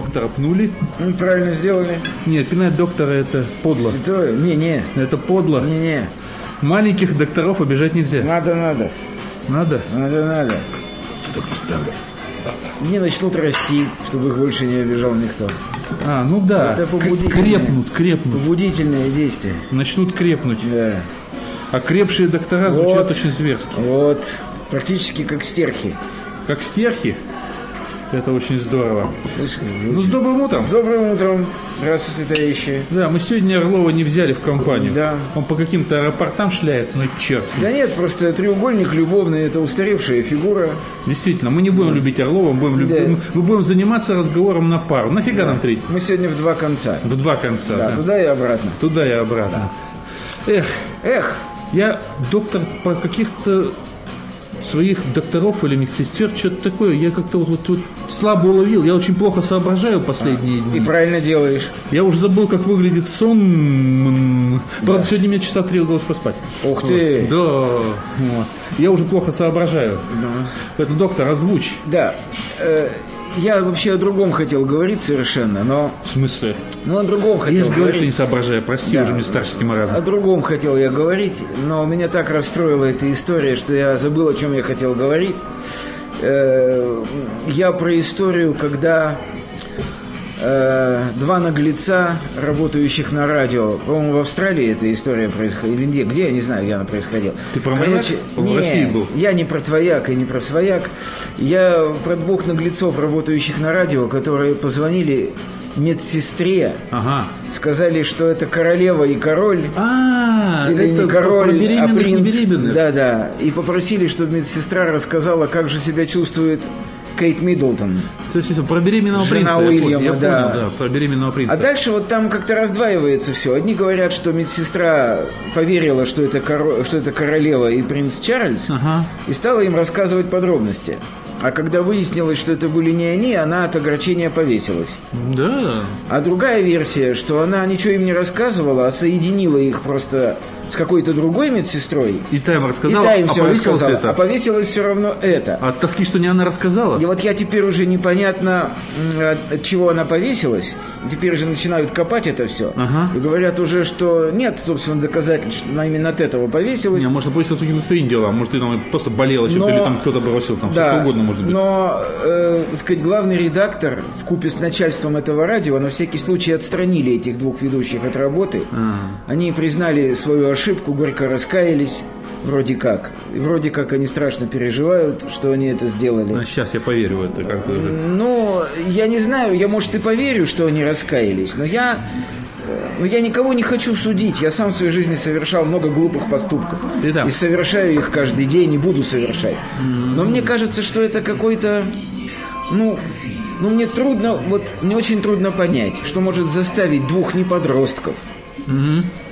доктора пнули. Ну, правильно сделали. Нет, пинать доктора это подло. Святое. Не-не. Это подло. Не-не. Маленьких докторов обижать нельзя. Надо, надо. Надо? Надо, надо. Что поставлю? Не начнут расти, чтобы их больше не обижал никто. А, ну да. Это побудительное. крепнут, крепнут. Побудительные действия. Начнут крепнуть. Да. А крепшие доктора звучат Вот. очень зверски. Вот. Практически как стерхи. Как стерхи. Это очень здорово. Ну, с добрым утром. С добрым утром. Здравствуйте, товарищи. Да, мы сегодня Орлова не взяли в компанию. Да. Он по каким-то аэропортам шляется, ну черт. Да нет, просто треугольник любовный, это устаревшая фигура. Действительно, мы не будем любить Орлова, мы будем, люб- Да. мы- будем заниматься разговором на пару. Нафига нам третий? Мы сегодня в два конца. В два конца. Да, да. туда и обратно. Туда и обратно. Эх, Эх, я доктор по каких-то своих докторов или медсестер, что-то такое, я как-то вот, вот, вот слабо уловил. Я очень плохо соображаю последние и дни. правильно делаешь. Я уже забыл, как выглядит сон. Правда, сегодня мне часа три удалось поспать. Ух ты. Да. Вот. Я уже плохо соображаю. Поэтому, доктор, озвучь. Да, э, я вообще о другом хотел говорить совершенно, но... В смысле? Ну, о другом Я хотел же говорю, что не говорить. соображаю. Прости, Да. уже мне старческий маразм. О другом хотел я говорить, но меня так расстроила эта история, что я забыл, о чем я хотел говорить. Э, Я про историю, когда э, два наглеца, работающих на радио, по-моему, в Австралии эта история происходила, или где, где, я не знаю, где она происходила. Ты про маяк? В не, России был? я не про твояк и не про свояк. Я про двух наглецов, работающих на радио, которые позвонили медсестре, Ага. сказали, что это королева и король, А, или это не король, а принц. Да, да. И попросили, чтобы медсестра рассказала, как же себя чувствует Кейт Миддлтон. Всё, всё, всё, про беременного Жена принца. я понял, Уильяма, я да. понял, да, про беременного принца. А дальше вот там как-то раздваивается все. Одни говорят, что медсестра поверила, что это, коро- что это королева и принц Чарльз, Ага. и стала им рассказывать подробности. А когда выяснилось, что это были не они, она от огорчения повесилась. Да. А другая версия, что она ничего им не рассказывала, а соединила их просто с какой-то другой медсестрой. И та им И рассказала, та им а все рассказала. это. А повесилось все равно это. А от тоски, что не она рассказала? И вот я теперь уже непонятно, от, чего она повесилась. Теперь же начинают копать это все. Ага. И говорят уже, что нет, собственно, доказательств, что она именно от этого повесилась. Не, может, повесилось только настроение дела, может, ты там просто болела чем-то, или там кто-то бросил, там все Да, что угодно может быть. Но, э, так сказать, главный редактор в купе с начальством этого радио на всякий случай отстранили этих двух ведущих от работы. А. Они признали свою ошибку, горько раскаялись. Вроде как. Вроде как они страшно переживают, что они это сделали. сейчас я поверю в это. Как бы. Ну, я не знаю, я, может, и поверю, что они раскаялись, но я... Но я никого не хочу судить. Я сам в своей жизни совершал много глупых поступков. Ты там. И совершаю их каждый день, и буду совершать. Но мне кажется, что это какой-то... Ну, ну, мне трудно, вот мне очень трудно понять, что может заставить двух неподростков,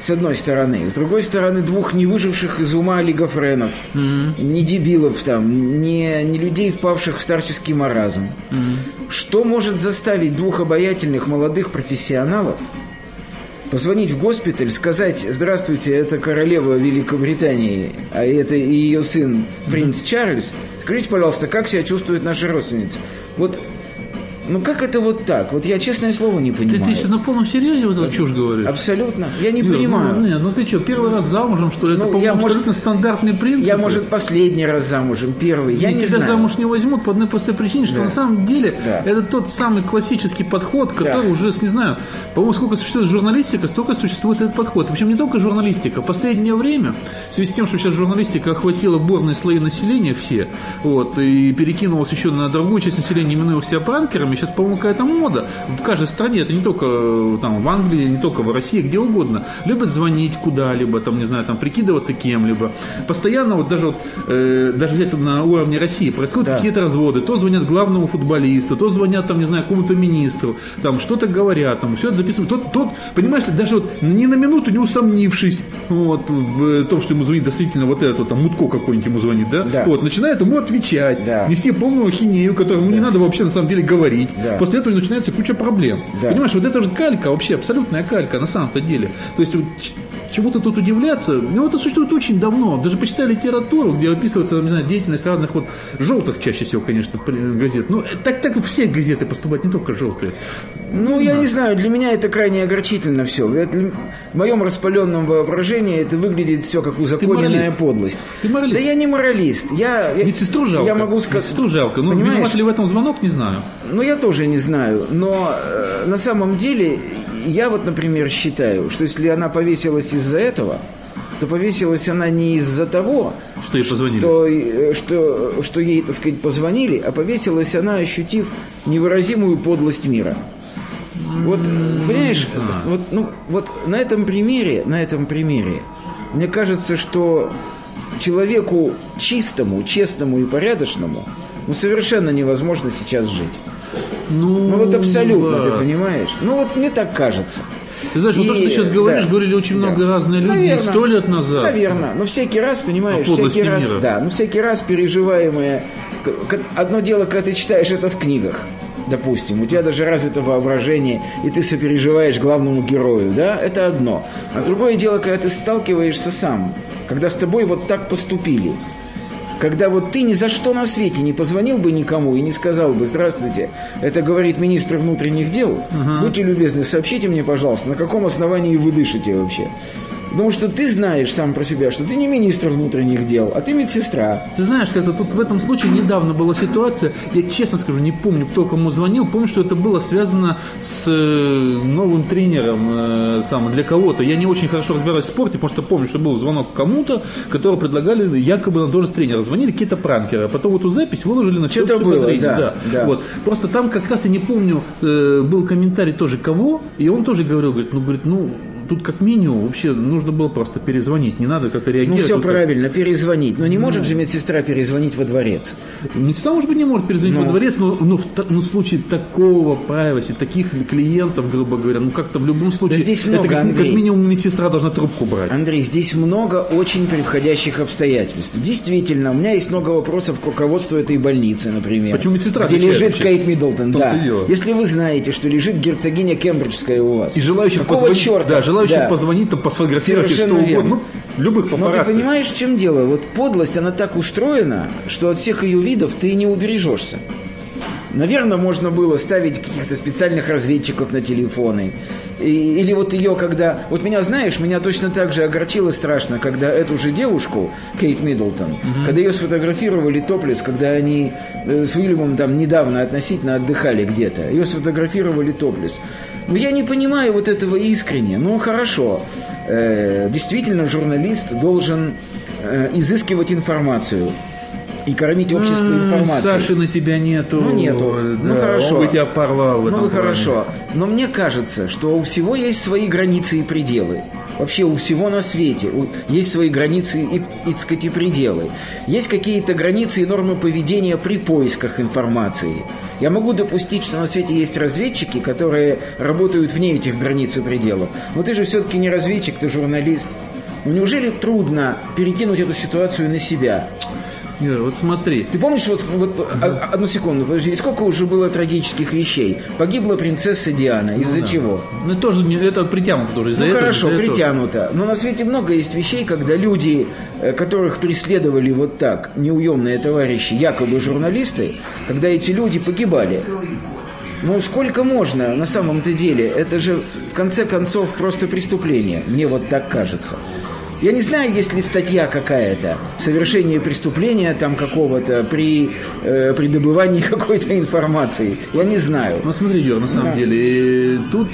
с одной стороны. С другой стороны, двух не выживших из ума олигофренов, не дебилов там, не, не людей, впавших в старческий маразм. Что может заставить двух обаятельных молодых профессионалов позвонить в госпиталь, сказать «Здравствуйте, это королева Великобритании, а это ее сын принц Чарльз. Скажите, пожалуйста, как себя чувствует наша родственница?» Вот, ну как это вот так? Вот я, честное слово, не Ты, понимаю. ты сейчас на полном серьезе вот эту чушь говоришь? Абсолютно. Я не Юр, понимаю. Ну, нет, ну ты что, первый раз замужем, что ли? Это, Ну, по-моему, я, может, абсолютно стандартный принцип. Я, может, последний раз замужем, первый. Я И не тебя знаю. замуж не возьмут по одной простой причине, что Да. на самом деле Да. это тот самый классический подход, который уже, не знаю, по-моему, сколько существует журналистика, столько существует этот подход. Причем не только журналистика. Последнее время, в связи с тем, что сейчас журналистика охватила борные слои населения все, вот, и перекинулась еще на другую часть населения, именуя себя пранкерами, сейчас, по-моему, какая-то мода в каждой стране, это не только э, там в Англии, не только в России, где угодно, любят звонить куда-либо, там, не знаю, там, прикидываться кем-либо. Постоянно, вот даже, вот, э, даже взять на уровне России, происходят Да. какие-то разводы, то звонят главному футболисту, то звонят, там, не знаю, какому-то министру, там, что-то говорят, там, все это записывают. Тот, тот, понимаешь даже вот ни на минуту не усомнившись вот, в том, что ему звонит действительно вот это, там, Мутко какой-нибудь ему звонит, да? Да. Вот, начинает ему отвечать, Да. нести полную ахинею, которому не надо вообще на самом деле говорить. Да. После этого начинается куча проблем. Да. Понимаешь, вот это же калька вообще, абсолютная калька на самом-то деле. То есть вот, ч- чему-то тут удивляться, ну, это существует очень давно. Даже почитай литературу, где описывается, не знаю, деятельность разных вот желтых чаще всего, конечно, газет. Ну, так, так все газеты поступают, не только желтые. Ну, не я знаю. не знаю, для меня это крайне огорчительно все. Это, в моем распаленном воображении это выглядит все как узаконенная Ты подлость. Ты моралист? Да я не моралист. Я, Медсестру жалко. Я могу сказать... Медсестру жалко. Ну, виноват ли в этом звонок, не знаю. Ну, я тоже не знаю. Но э, на самом деле, я вот, например, считаю, что если она повесилась из-за этого, то повесилась она не из-за того, что ей позвонили, что, э, что, что ей, так сказать, позвонили, а повесилась она, ощутив невыразимую подлость мира. Вот, понимаешь, вот, ну, вот на этом примере, на этом примере, мне кажется, что человеку чистому, честному и порядочному ну, совершенно невозможно сейчас жить. Ну, ну вот абсолютно, да. ты понимаешь? Ну вот мне так кажется. Ты знаешь, и, вот то, что ты сейчас говоришь, да, говорили очень да. много разных людей сто лет назад. Наверное. Но всякий раз, понимаешь, всякий раз, мира. да, ну всякий раз переживаемое. Одно дело, когда ты читаешь это в книгах допустим, у тебя даже развито воображение, и ты сопереживаешь главному герою, да, это одно. А другое дело, когда ты сталкиваешься сам, когда с тобой вот так поступили, когда вот ты ни за что на свете не позвонил бы никому и не сказал бы «Здравствуйте, это говорит министр внутренних дел, угу. будьте любезны, сообщите мне, пожалуйста, на каком основании вы дышите вообще?» Потому что ты знаешь сам про себя, что ты не министр внутренних дел, а ты медсестра. Ты знаешь, как-то тут в этом случае недавно была ситуация, я честно скажу, не помню, кто кому звонил, помню, что это было связано с э, новым тренером э, сам, для кого-то. Я не очень хорошо разбираюсь в спорте, потому что помню, что был звонок кому-то, которого предлагали якобы на должность тренера. Звонили какие-то пранкеры, а потом эту запись выложили на Что-то было, да, да. да. Вот. Просто там как раз, я не помню, э, был комментарий тоже кого, и он тоже говорил, говорит, ну, говорит, ну, тут как минимум вообще нужно было просто перезвонить, не надо как-то реагировать. Ну все правильно, перезвонить. Но не ну, может же медсестра перезвонить во дворец. Медсестра, может быть, не может перезвонить но... во ну. дворец, но, но в, ну, в случае такого privacy, таких клиентов, грубо говоря, ну как-то в любом случае... Да здесь много, это как, Андрей. как минимум медсестра должна трубку брать. Андрей, здесь много очень превходящих обстоятельств. Действительно, у меня есть много вопросов к руководству этой больницы, например. Почему медсестра Где лежит вообще? Кейт Миддлтон, да. Если вы знаете, что лежит герцогиня Кембриджская у вас. И желающих позвонить, черта? Да, желающих да. позвонить, там посфотографировать что угодно. Ну, любых папарацци. Но ты понимаешь, в чем дело? Вот подлость, она так устроена, что от всех ее видов ты не убережешься. Наверное, можно было ставить каких-то специальных разведчиков на телефоны. Или вот ее, когда... Вот меня, знаешь, меня точно так же огорчило страшно, когда эту же девушку, Кейт Миддлтон, угу. когда ее сфотографировали топлес, когда они э, с Уильямом там недавно относительно отдыхали где-то. Ее сфотографировали топлес. Но я не понимаю вот этого искренне. Ну, хорошо. Э, действительно, журналист должен э, изыскивать информацию и кормить общество информацией. Саши на тебя нету. Ну, нету. Да, ну, хорошо. Он бы тебя порвал в этом Ну, хорошо. Но мне кажется, что у всего есть свои границы и пределы. Вообще у всего на свете есть свои границы и, и, сказать, и пределы. Есть какие-то границы и нормы поведения при поисках информации. Я могу допустить, что на свете есть разведчики, которые работают вне этих границ и пределов. Но ты же все-таки не разведчик, ты журналист. Ну неужели трудно перекинуть эту ситуацию на себя? Юра, вот смотри. Ты помнишь, вот, вот а, одну секунду, подожди, сколько уже было трагических вещей? Погибла принцесса Диана. Ну из-за ну, да. чего? Ну, тоже это притянуто тоже. Из-за ну, этого, хорошо, из притянуто. Этого. Но на свете много есть вещей, когда люди, э, которых преследовали вот так неуемные товарищи, якобы журналисты, когда эти люди погибали. Ну, сколько можно на самом-то деле? Это же, в конце концов, просто преступление. Мне вот так кажется. Я не знаю, есть ли статья какая-то, совершение преступления там какого-то при, э, при добывании какой-то информации. Я не знаю. Ну смотри, Юр, на самом да. деле, тут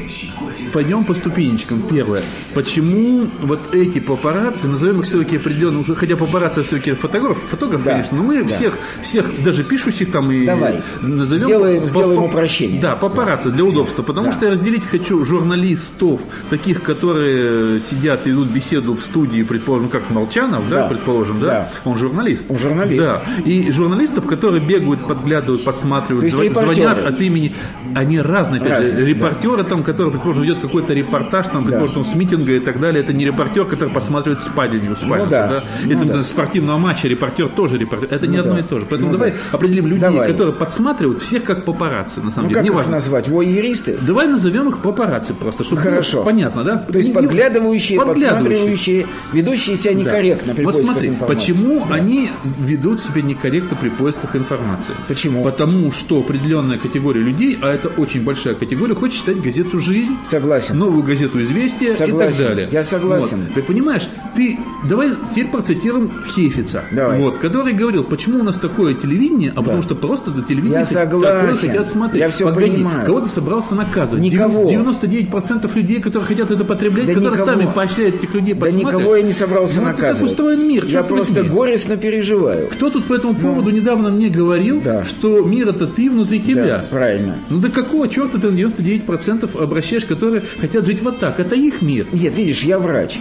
пойдем по ступенечкам. Первое. Почему вот эти папарацци, назовем их все-таки определенным, хотя папарацци все-таки фотограф, фотограф, да. конечно, но мы да. всех, всех, даже пишущих там и Давай. назовем... Сделаем, по, сделаем упрощение. Да, папарацци да. для удобства, потому да. что я разделить хочу журналистов, таких, которые сидят и идут беседу в студии люди, предположим, как Молчанов, да, Да. предположим, да, Да. он журналист. Он журналист. Да. И журналистов, которые бегают, подглядывают, зва- репортеры. звонят от имени, они разные, опять же, Разные, да. репортеры там, который, предположим, ведет какой-то репортаж, там, предположим, там, с митинга и так далее, это не репортер, который посматривает спальню, спальню, Ну да. да. Ну это да. спортивного матча репортер тоже репортер, это не Ну одно да. и то же. Поэтому Ну давай да. определим людей, Давай. которые подсматривают всех как папарацци, на самом Ну деле, как их неважно. назвать? Воеристы? Давай назовем их папарацци просто, чтобы Хорошо. понятно, да? То есть Не- не- подглядывающие, подглядывающие. подсматривающие, ведущие себя Да. некорректно при Вот поисках смотри, информации. почему они ведут себя некорректно при поисках информации? Почему? Потому что определенная категория людей, а это очень большая категория, хочет читать газету «Жизнь», Согласен. новую газету «Известия» и Согласен. так далее. Я согласен. Вот. Так понимаешь, ты давай теперь процитируем Хефица, Давай. вот, который говорил, почему у нас такое телевидение, а потому что просто это телевидение Я согласен. хотят смотреть. Я всё Погоди, понимаю. кого ты собрался наказывать? Никого. 99% людей, которые хотят это потреблять, Да которые никого. сами поощряют этих людей Да никого я не собрался Ну, это так наказывать. устроен мир, Я просто возьми. горестно переживаю. Кто тут по этому поводу недавно мне говорил, Да. что мир это ты внутри тебя? Да, правильно. Ну да какого черта ты на 99% обращаешь, которые хотят жить вот так? Это их мир. Нет, видишь, я врач.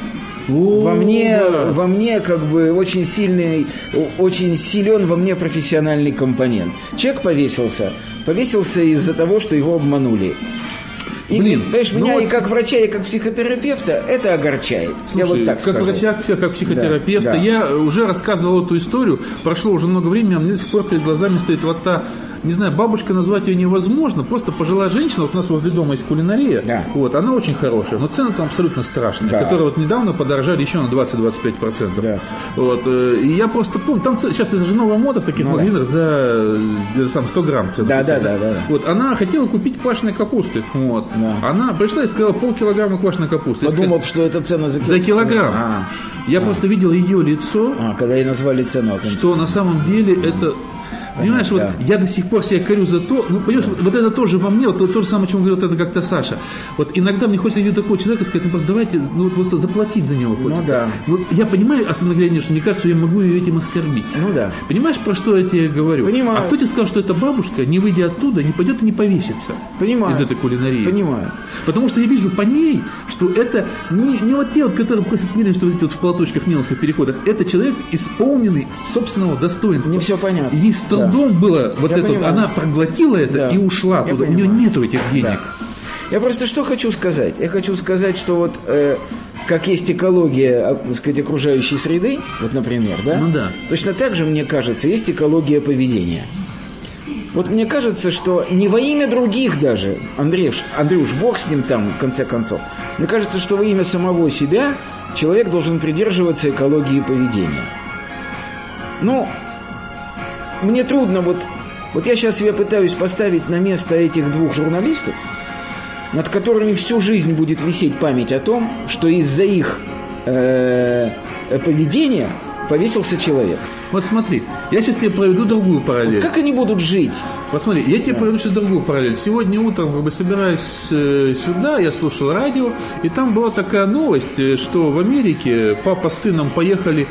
О, Во мне, да. во мне как бы очень сильный, очень силен во мне профессиональный компонент. Человек повесился. Повесился из-за того, что его обманули. И, Блин, понимаешь, ну меня вот- и как врача, и как психотерапевта это огорчает. я Слушай, вот так как скажу. врача, как психотерапевта, Да, да. я уже рассказывал эту историю. Прошло уже много времени, а мне до сих пор перед глазами стоит вот та, не знаю, бабушка назвать ее невозможно. Просто пожилая женщина, вот у нас возле дома есть кулинария, Да. вот, она очень хорошая, но цены там абсолютно страшные, Да. которые вот недавно подорожали еще на 20-25%. Да. Вот, э, и я просто помню, там сейчас это же новая мода в таких Ну да. магазинах за э, сам 100 грамм цены. Да, да, да, да, да. Вот, она хотела купить квашеной капусты. Вот. Да. Она пришла и сказала полкилограмма квашеной капусты. Подумав, что это цена за, за килограмм. А, Я просто видел ее лицо, а, когда ей назвали цену. что на самом деле это... Понимаешь, вот да. я до сих пор себя корю за то, ну, понимаешь, вот это тоже во мне, вот то, то же самое, о чем говорил это как-то Саша. Вот иногда мне хочется видеть такого человека и сказать, ну просто давайте, ну вот просто заплатить за него хочется. да. Ну, я понимаю, особенно глядя, что мне кажется, что я могу ее этим оскорбить. Ну да. Понимаешь, про что я тебе говорю? Понимаю. А кто тебе сказал, что эта бабушка, не выйдя оттуда, не пойдет и не повесится Понимаю. из этой кулинарии? Понимаю. Потому что я вижу по ней, что это не, не вот те, вот, которые просят милым, что вот эти вот в платочках мелких переходах. Это человек, исполненный собственного достоинства. Не всё понятно. Ей с трудом было вот Я это, понимаю. она проглотила это Да. и ушла Я туда. У понимаю. нее нету этих денег. Я просто что хочу сказать? Я хочу сказать, что вот э, как есть экология, а, так сказать, окружающей среды, вот, например, да? Ну да. Точно так же, мне кажется, есть экология поведения. Вот мне кажется, что не во имя других даже, Андрюш, Андрюш, бог с ним там, в конце концов. Мне кажется, что во имя самого себя человек должен придерживаться экологии поведения. Ну, мне трудно вот... Вот я сейчас себя пытаюсь поставить на место этих двух журналистов, над которыми всю жизнь будет висеть память о том, что из-за их э, поведения повесился человек. Вот смотри, я сейчас тебе проведу другую параллель. Как они будут жить? Посмотри, я тебе проведу сейчас другую параллель. Сегодня утром, как бы собираясь э, сюда, я слушал радио, и там была такая новость, э, что в Америке папа с сыном поехали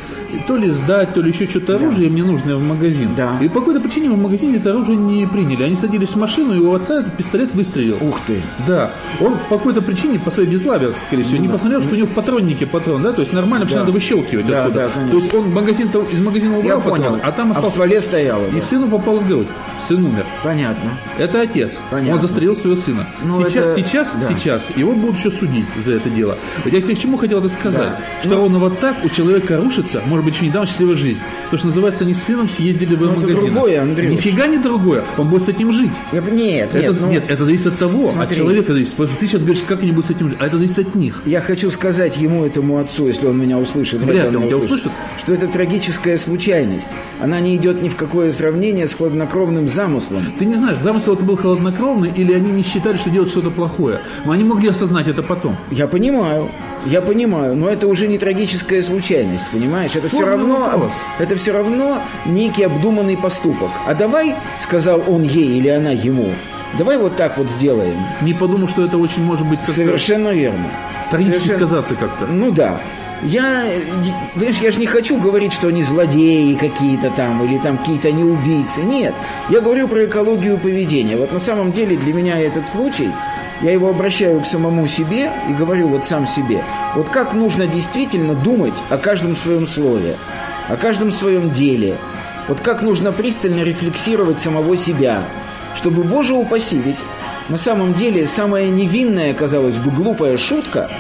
то ли сдать, то ли еще что-то оружие мне нужное в магазин. Да. И по какой-то причине в магазине это оружие не приняли. Они садились в машину, и у отца этот пистолет выстрелил. Ух ты. Да, он по какой-то причине, по своей безлаве, скорее всего, не посмотрел, что у него в патроннике патрон, да, то есть нормально, что надо выщелкивать Да, оттуда. да, конечно. то есть он магазин из магазина убрал Я понял. патрон, а там а в остался... стволе стояло. И да. сыну попал в грудь. Сын умер. Понятно. Это отец. Понятно. Он застрелил своего сына. Ну, сейчас, это- сейчас, да. сейчас его будут еще судить за это дело. Я тебе к чему хотел это сказать? Да. Что ровно вот так у человека рушится, может быть, еще недавно счастливая жизнь. То, что называется, они с сыном съездили в Ну, это магазин. другое, Андрюш. Нифига не другое. Он будет с этим жить. Я- Нет, нет, это, ну, нет, это зависит от того, от смотри. человека зависит. Потому что ты сейчас говоришь, как они будут с этим жить, а это зависит от них. Я хочу сказать ему, этому отцу, если он меня услышит, Вряд он ли он тебя услышит. что это трагическая случайность. Она не идет ни в какое сравнение с хладнокровным замыслом. Ты не знаешь, замысел это был холоднокровный, или они не считали, что делают что-то плохое. Но они могли осознать это потом. Я понимаю, я понимаю, но это уже не трагическая случайность, понимаешь? Это все равно, вопрос. это все равно некий обдуманный поступок. А давай, сказал он ей или она ему, давай вот так вот сделаем. Не подумал, что это очень может быть Совершенно верно. трагически Совершенно- сказаться как-то. Ну да. Я, понимаешь, я же не хочу говорить, что они злодеи какие-то там, или там какие-то они убийцы. Нет. Я говорю про экологию поведения. Вот на самом деле для меня этот случай, я его обращаю к самому себе и говорю вот сам себе, вот как нужно действительно думать о каждом своем слове, о каждом своем деле, вот как нужно пристально рефлексировать самого себя, чтобы, боже упаси, ведь на самом деле самая невинная, казалось бы, глупая шутка,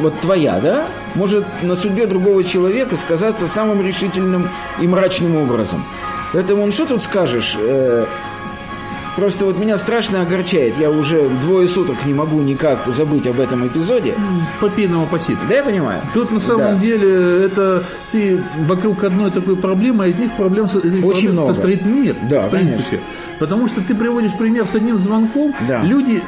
вот твоя, да, может на судьбе другого человека сказаться самым решительным и мрачным образом. Поэтому, ну что тут скажешь, э, Просто вот меня страшно огорчает. Я уже двое суток не могу никак забыть об этом эпизоде. Попейного посита. Да, я понимаю. Тут на самом Да. деле это ты вокруг одной такой проблемы, а из них проблем из этих Очень проблем много. состоит мир. Да, в принципе. Потому что ты приводишь пример с одним звонком, Да. люди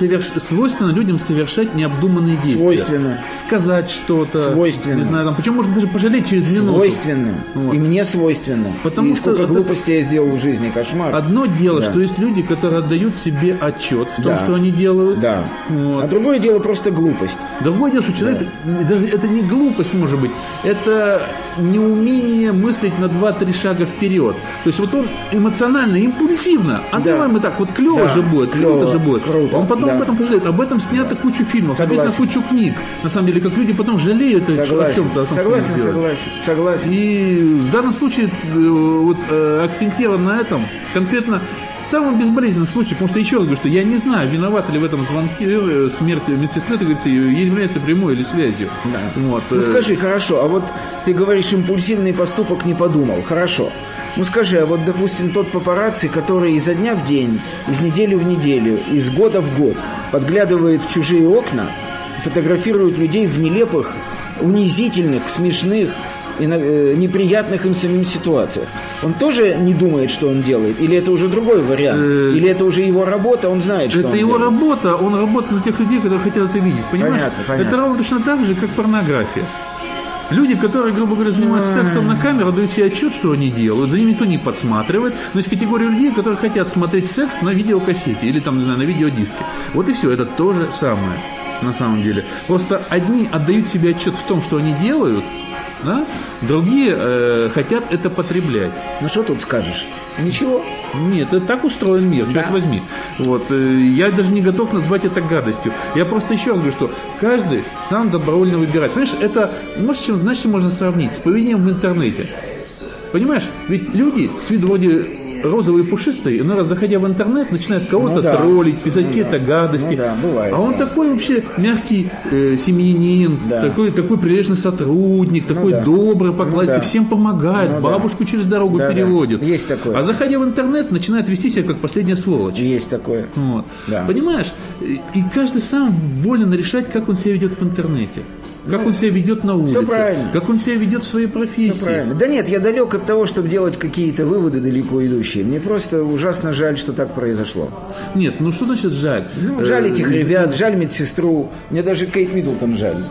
соверш- свойственно людям совершать необдуманные действия. Свойственно. Сказать что-то. Свойственно. Не знаю, там, причем можно даже пожалеть через минуту. Свойственно. Вот. И мне свойственно. Потому и что сколько это- глупостей я сделал в жизни, кошмар. Одно дело, Да. что есть люди, которые отдают себе отчет в том, Да. что они делают. Да. Вот. А другое дело просто глупость. Другое дело, что человек, даже это не глупость может быть, это неумение мыслить на 2-3 шага вперед. То есть вот он эмоционально, импульсивно, а Да. давай мы так, вот клево Да, же будет, клево, круто же будет. круто, он потом да. об этом пожалеет. Об этом снято кучу фильмов, Согласен. написано кучу книг. На самом деле, как люди потом жалеют о Согласен. чем-то. о том, что Согласен, делают. согласен. Согласен. И в данном случае э, вот, э, акцентирован на этом конкретно самом безболезненном случае, потому что еще раз говорю, что я не знаю, виновата ли в этом звонке э, смерть медсестры, так говорится, является прямой или связью. Вот, Ну э, скажи, хорошо, а вот ты говоришь, импульсивный поступок не подумал. Хорошо. Ну скажи, а вот, допустим, тот папарацци, который изо дня в день, из недели в неделю, из года в год подглядывает в чужие окна, фотографирует людей в нелепых, унизительных, смешных и на- э, неприятных им самим ситуациях. Он тоже не думает, что он делает? Или это уже другой вариант? Э, Или это уже его работа, он знает, что Это он его делает? работа, он работает на тех людей, которые хотят это видеть. Понимаешь? Понятно, понятно. Это ровно точно так же, как порнография. Люди, которые, грубо говоря, занимаются сексом на камеру, дают себе отчет, что они делают, за ними никто не подсматривает. Но есть категория людей, которые хотят смотреть секс на видеокассете или там, не знаю, на видеодиске. Вот и все, это то же самое на самом деле. Просто одни отдают себе отчет в том, что они делают, да? другие э, хотят это потреблять. Ну что тут скажешь? Ничего. Нет, это так устроен мир, черт Да. возьми. Вот, э, я даже не готов назвать это гадостью. Я просто еще раз говорю, что каждый сам добровольно выбирает. Понимаешь, это, может, чем, знаешь, чем можно сравнить? С поведением в интернете. Понимаешь, ведь люди с виду вроде розовые пушистые, но раз заходя в интернет, начинают кого-то Ну да. троллить, писать какие-то гадости. Ну да, бывает, а он да. такой вообще мягкий э, семьянин, Да. такой, такой прилежный сотрудник, такой да. добрый по Ну да. всем помогает, Ну да. бабушку через дорогу Да, да. переводит. Есть такое. А заходя в интернет, начинает вести себя как последняя сволочь. Есть такое. Вот. Да. Понимаешь? И каждый сам волен решать, как он себя ведет в интернете. Как он себя ведет на улице. Ну, правильно. Как он себя ведет в своей профессии. Все правильно. Да нет, я далек от того, чтобы делать какие-то выводы далеко идущие. Мне просто ужасно жаль, что так произошло. Нет, ну что значит жаль? Ну, жаль Э, этих ребят, жаль медсестру. Мне даже Кейт Миддлтон жаль.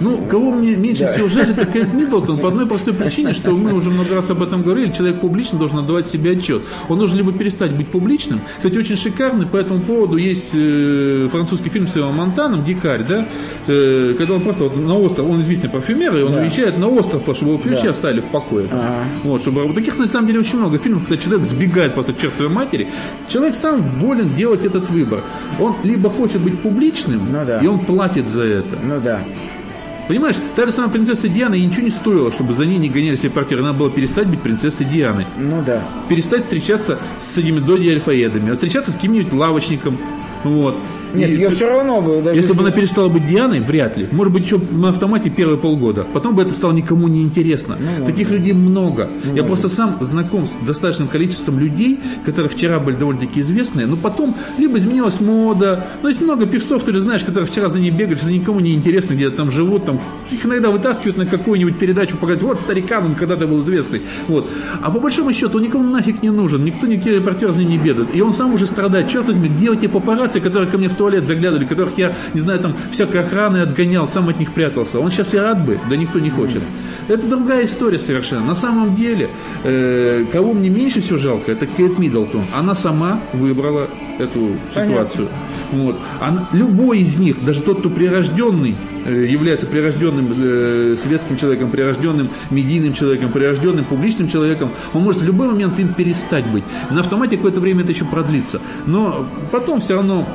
Ну, кого мне меньше Да. всего жаль, это Кейт Миддлтон по одной простой причине, что мы уже много раз об этом говорили, человек публично должен отдавать себе отчет. Он должен либо перестать быть публичным. Кстати, очень шикарный по этому поводу есть э, французский фильм с Иваном Монтаном «Дикарь», да? Э, когда он просто вот на остров, он известный парфюмер, и он уезжает на остров, потому что его вообще оставили в покое. Ага. Вот, чтобы таких на самом деле очень много фильмов, когда человек сбегает просто к чертовой матери. Человек сам волен делать этот выбор. Он либо хочет быть публичным, Ну да. и он платит за это. Ну да. Понимаешь, та же самая принцесса Диана, ей ничего не стоило, чтобы за ней не гонялись репортеры. Надо было перестать быть принцессой Дианой. Ну да. Перестать встречаться с этими Доди Альфаедами, а встречаться с каким-нибудь лавочником. Вот. Нет, ее все равно бы даже если бы она перестала быть Дианой, вряд ли. Может быть, еще на автомате первые полгода. Потом бы это стало никому не интересно. Таких людей много. Я просто сам знаком с достаточным количеством людей, которые вчера были довольно-таки известные, но потом либо изменилась мода. Ну, есть много певцов, ты же знаешь, которые вчера за ней бегали, что никому не интересно, где там живут. Там, их иногда вытаскивают на какую-нибудь передачу, показать, вот старикан, он когда-то был известный. Вот. А по большому счету он никому нафиг не нужен, никто, никакие репортеры за ним не бедают. И он сам уже страдает. Черт возьми, где те папарацци, которые ко мне в туалет заглядывали, которых я, не знаю, там всякой охраны отгонял, сам от них прятался. Он сейчас и рад бы, да никто не хочет. Это другая история совершенно. На самом деле, э, кого мне меньше всего жалко, это Кейт Миддлтон. Она сама выбрала эту ситуацию. Вот. Она- любой из них, даже тот, кто прирожденный, э, является прирожденным э, светским человеком, прирожденным медийным человеком, прирожденным публичным человеком, он может в любой момент им перестать быть. На автомате какое-то время это еще продлится. Но потом все равно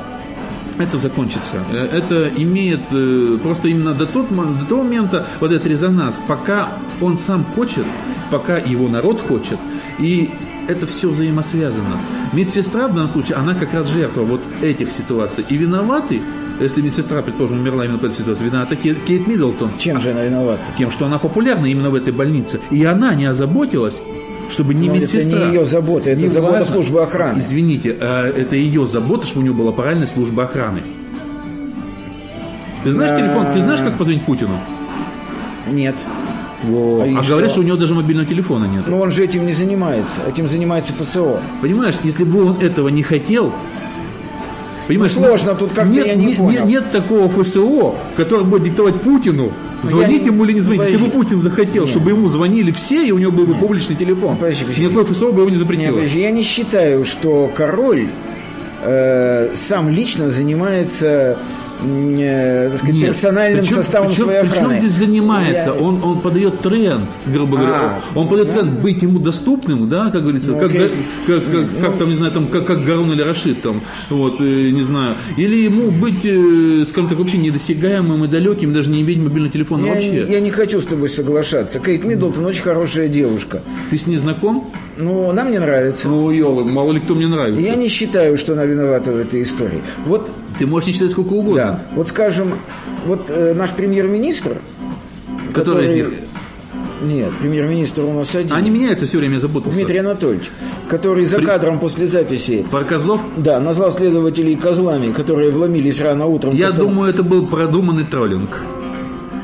это закончится. Э, это имеет э, просто именно до, тот, до того момента вот этот резонанс, пока он сам хочет, пока его народ хочет, и это все взаимосвязано. Медсестра в данном случае, она как раз жертва вот этих ситуаций. И виноваты, если медсестра, предположим, умерла именно по этой ситуации, виновата Кейт, Кейт Миддлтон. Чем же она виновата? Тем, что она популярна именно в этой больнице. И она не озаботилась чтобы не Но медсестра. Это не ее забота, это не забота важно. службы охраны. Извините, а это ее забота, чтобы у нее была правильная служба охраны. Ты знаешь телефон, ты знаешь, как позвонить Путину? Нет. Во. А, а говорят, что у него даже мобильного телефона нет. Но он же этим не занимается. Этим занимается ФСО. Понимаешь, если бы он этого не хотел, Понимаешь, ну, сложно тут как-то нет, я не нет, понял. Нет такого ФСО, который будет диктовать Путину, звонить ему или не звонить. Если бы Путин захотел, чтобы ему звонили все, и у него был бы публичный телефон, никакой ФСО бы его не запретил. Я не считаю, что король э, сам лично занимается так сказать, Нет. персональным причем, составом причем, своей охраны. Причем здесь занимается? Я... Он, он подает тренд, грубо говоря. А, он подает да? тренд быть ему доступным, да, как говорится, ну, как, как, как, ну, как там, не знаю, там, как, как Гарун или Рашид, там, вот, э, не знаю. Или ему быть, э, скажем так, вообще недосягаемым и далеким, даже не иметь мобильный телефон я, вообще. Я не хочу с тобой соглашаться. Кейт Миддлтон очень хорошая девушка. Ты с ней знаком? Ну, она мне нравится. Ну, елы, мало ли кто мне нравится. Я не считаю, что она виновата в этой истории. Вот ты можешь не читать сколько угодно. Да. Вот скажем, вот э, наш премьер-министр, который, который из них? Нет, премьер-министр у нас один. Они меняются все время, я запутался. Дмитрий Анатольевич, который за При... кадром после записи... Про козлов? Да, назвал следователей козлами, которые вломились рано утром. Я думаю, это был продуманный троллинг.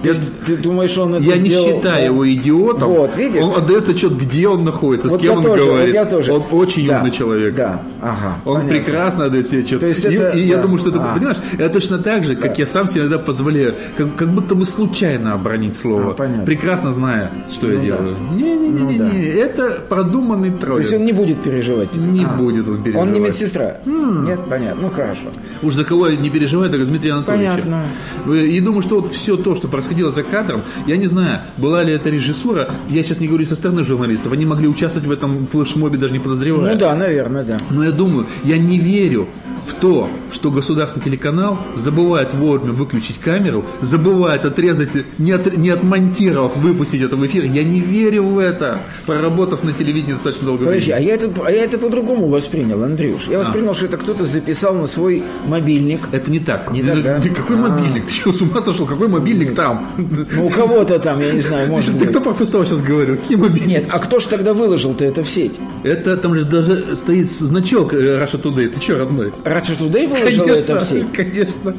Я, ты думаешь, он это Я сделал? не считаю его идиотом. Вот, видишь? Он отдает отчет, где он находится, вот с кем он тоже, говорит. Вот я тоже. Он очень да, умный человек. Да, ага. Он понятно. прекрасно отдает себе отчет. То есть и это, и да. я думаю, что это, а. понимаешь, это точно так же, как да. я сам себе иногда позволяю, как, как будто бы случайно обронить слово, а, прекрасно зная, что ну, я да. делаю. Не-не-не, ну, да. это продуманный троллинг. То есть он не будет переживать? Не а. будет он переживать. Он не медсестра? М-м. Нет, понятно, ну хорошо. Уж за кого не переживает, так Дмитрий Анатольевич. Понятно. И думаю, что вот все то, что происходило за кадром, я не знаю, была ли это режиссура, я сейчас не говорю со стороны журналистов, они могли участвовать в этом флешмобе, даже не подозревая. Ну да, наверное, да. Но я думаю, я не верю в то, что государственный телеканал забывает вовремя выключить камеру, забывает отрезать, не, от, не отмонтировав, выпустить это в эфир. Я не верю в это, проработав на телевидении достаточно долго Подожди, а я это, а я это по-другому воспринял, Андрюш. Я а. воспринял, а. что это кто-то записал на свой мобильник. Это не так. Не так, да? Какой а. мобильник? Ты что, с ума сошел? Какой мобильник там? Ну, у кого-то там, я не знаю, может Ты, быть. кто про сейчас говорил? Какие мобильники? Нет, а кто же тогда выложил-то это в сеть? Это там же даже стоит значок э, Russia Today. Ты что, родной? Russia Today выложил конечно, это в сеть? Конечно.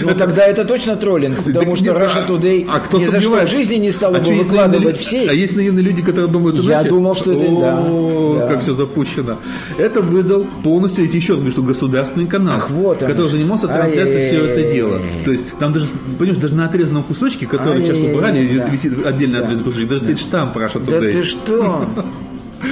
Ну тогда это точно троллинг, потому так что нет, Russia Today а кто ни за что в жизни не стала а бы выкладывать все. А есть наивные люди, которые думают иначе? Я думал, что это О, да. как все запущено. Это выдал полностью, я еще раз говорю, что государственный канал, Ах, вот который занимался трансляцией все это дело. То есть там даже, понимаешь, даже на отрезанном кусочке, который сейчас убрали, висит отдельный отрезанный кусочек, даже стоит штамп Russia Today. Да ты что?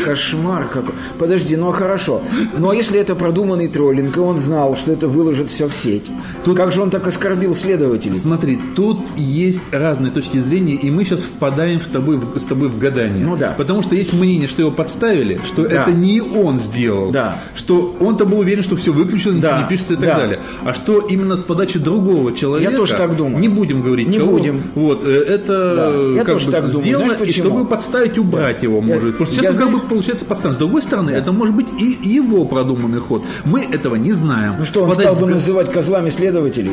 Кошмар какой. Подожди, ну хорошо. Но если это продуманный троллинг, и он знал, что это выложит все в сеть, тут, как же он так оскорбил следователей? Смотри, тут есть разные точки зрения, и мы сейчас впадаем с тобой, с тобой в гадание. Ну да. Потому что есть мнение, что его подставили, что да. это не он сделал. Да. Что он-то был уверен, что все выключено, ничего не пишется и так да. далее. А что именно с подачи другого человека. Я тоже так думаю. Не будем говорить. Не кого. будем. Вот, э, это да. Я как тоже бы так сделано, думаю. Знаешь, и чтобы подставить, убрать да. его, может. Я, Просто сейчас я, как бы получается подставить. С другой стороны, да. это может быть и его продуманный ход. Мы этого не знаем. Ну что, он Впадать стал бы в... называть козлами следователей?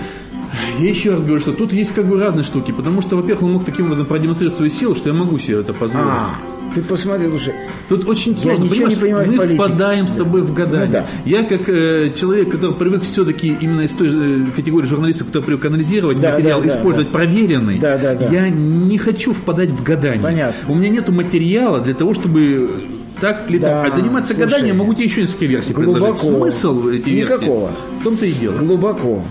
Я еще раз говорю, что тут есть как бы разные штуки, потому что, во-первых, он мог таким образом продемонстрировать свою силу, что я могу себе это позволить. А, ты посмотри, слушай. Тут очень сложно. Я ничего не понимаю мы в политике. впадаем с тобой в гадание. Ну, да. Я как э, человек, который привык все-таки именно из той э, категории журналистов, который привык анализировать да, материал, да, использовать да. проверенный, да, да, да. я не хочу впадать в гадание. Понятно. У меня нет материала для того, чтобы так ли да, так? А заниматься слушай, гаданием могу тебе еще несколько версий глубоко, предложить. Смысл эти Никакого. версии? В том-то и дело. Глубоко.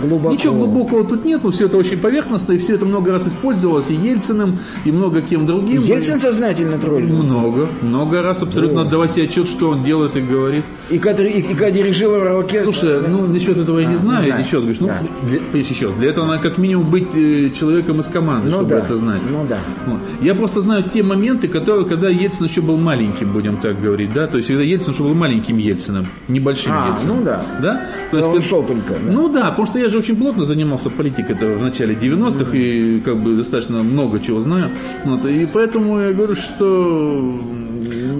глубоко. Ничего глубокого тут нету, все это очень поверхностно, и все это много раз использовалось и Ельциным, и много кем другим. Ельцин сознательно троллил? Много, много раз абсолютно отдавая себе отчет, что он делает и говорит. И когда, и, и когда дирижировал оркестр? Слушай, ну насчет этого я не знаю, не знаю. я говоришь, ну, да. для, еще раз, для этого надо как минимум быть э, человеком из команды, ну, чтобы да. это знать. Ну да. Вот. Я просто знаю те моменты, которые, когда Ельцин еще был маленький. Маленьким, будем так говорить, да, то есть когда Ельцин, чтобы был маленьким Ельциным, небольшим А, Ельциным. ну да. Да? То есть он как- шел только. да. Ну да, потому что я же очень плотно занимался политикой в начале 90-х и как бы достаточно много чего знаю. Вот, и поэтому я говорю, что...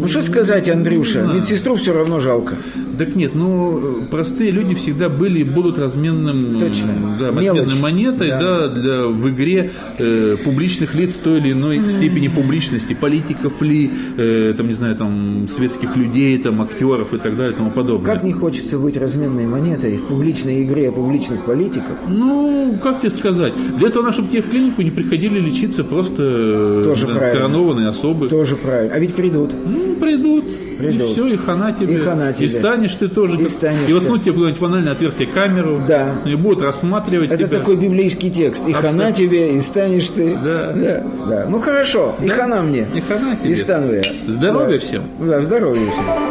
Ну что сказать, Андрюша, Да. медсестру все равно жалко. Так нет, ну простые люди всегда были и будут разменным, Точно. да, Мелочь. разменной монетой Да. да. для, в игре э, публичных лиц той или иной степени публичности, политиков ли, э, там, не знаю, там, светских людей, там, актеров и так далее и тому подобное. Как не хочется быть разменной монетой в публичной игре публичных политиков? Ну, как тебе сказать? Для этого, чтобы тебе в клинику не приходили лечиться просто Тоже да, коронованные особы. Тоже правильно. А ведь придут. Ну, придут, Придут. и все, и хана тебе. И хана тебе. И станешь ты тоже. И как- станешь и воткнуть ты. тебе куда-нибудь в анальное отверстие камеру. Да. И будут рассматривать Это тебя. такой библейский текст. И Абсолютно. хана тебе, и станешь ты. Да. да. да. Ну хорошо, и Да. хана мне. И хана тебе. И стану я. Здоровья Да. всем. Да, здоровья всем.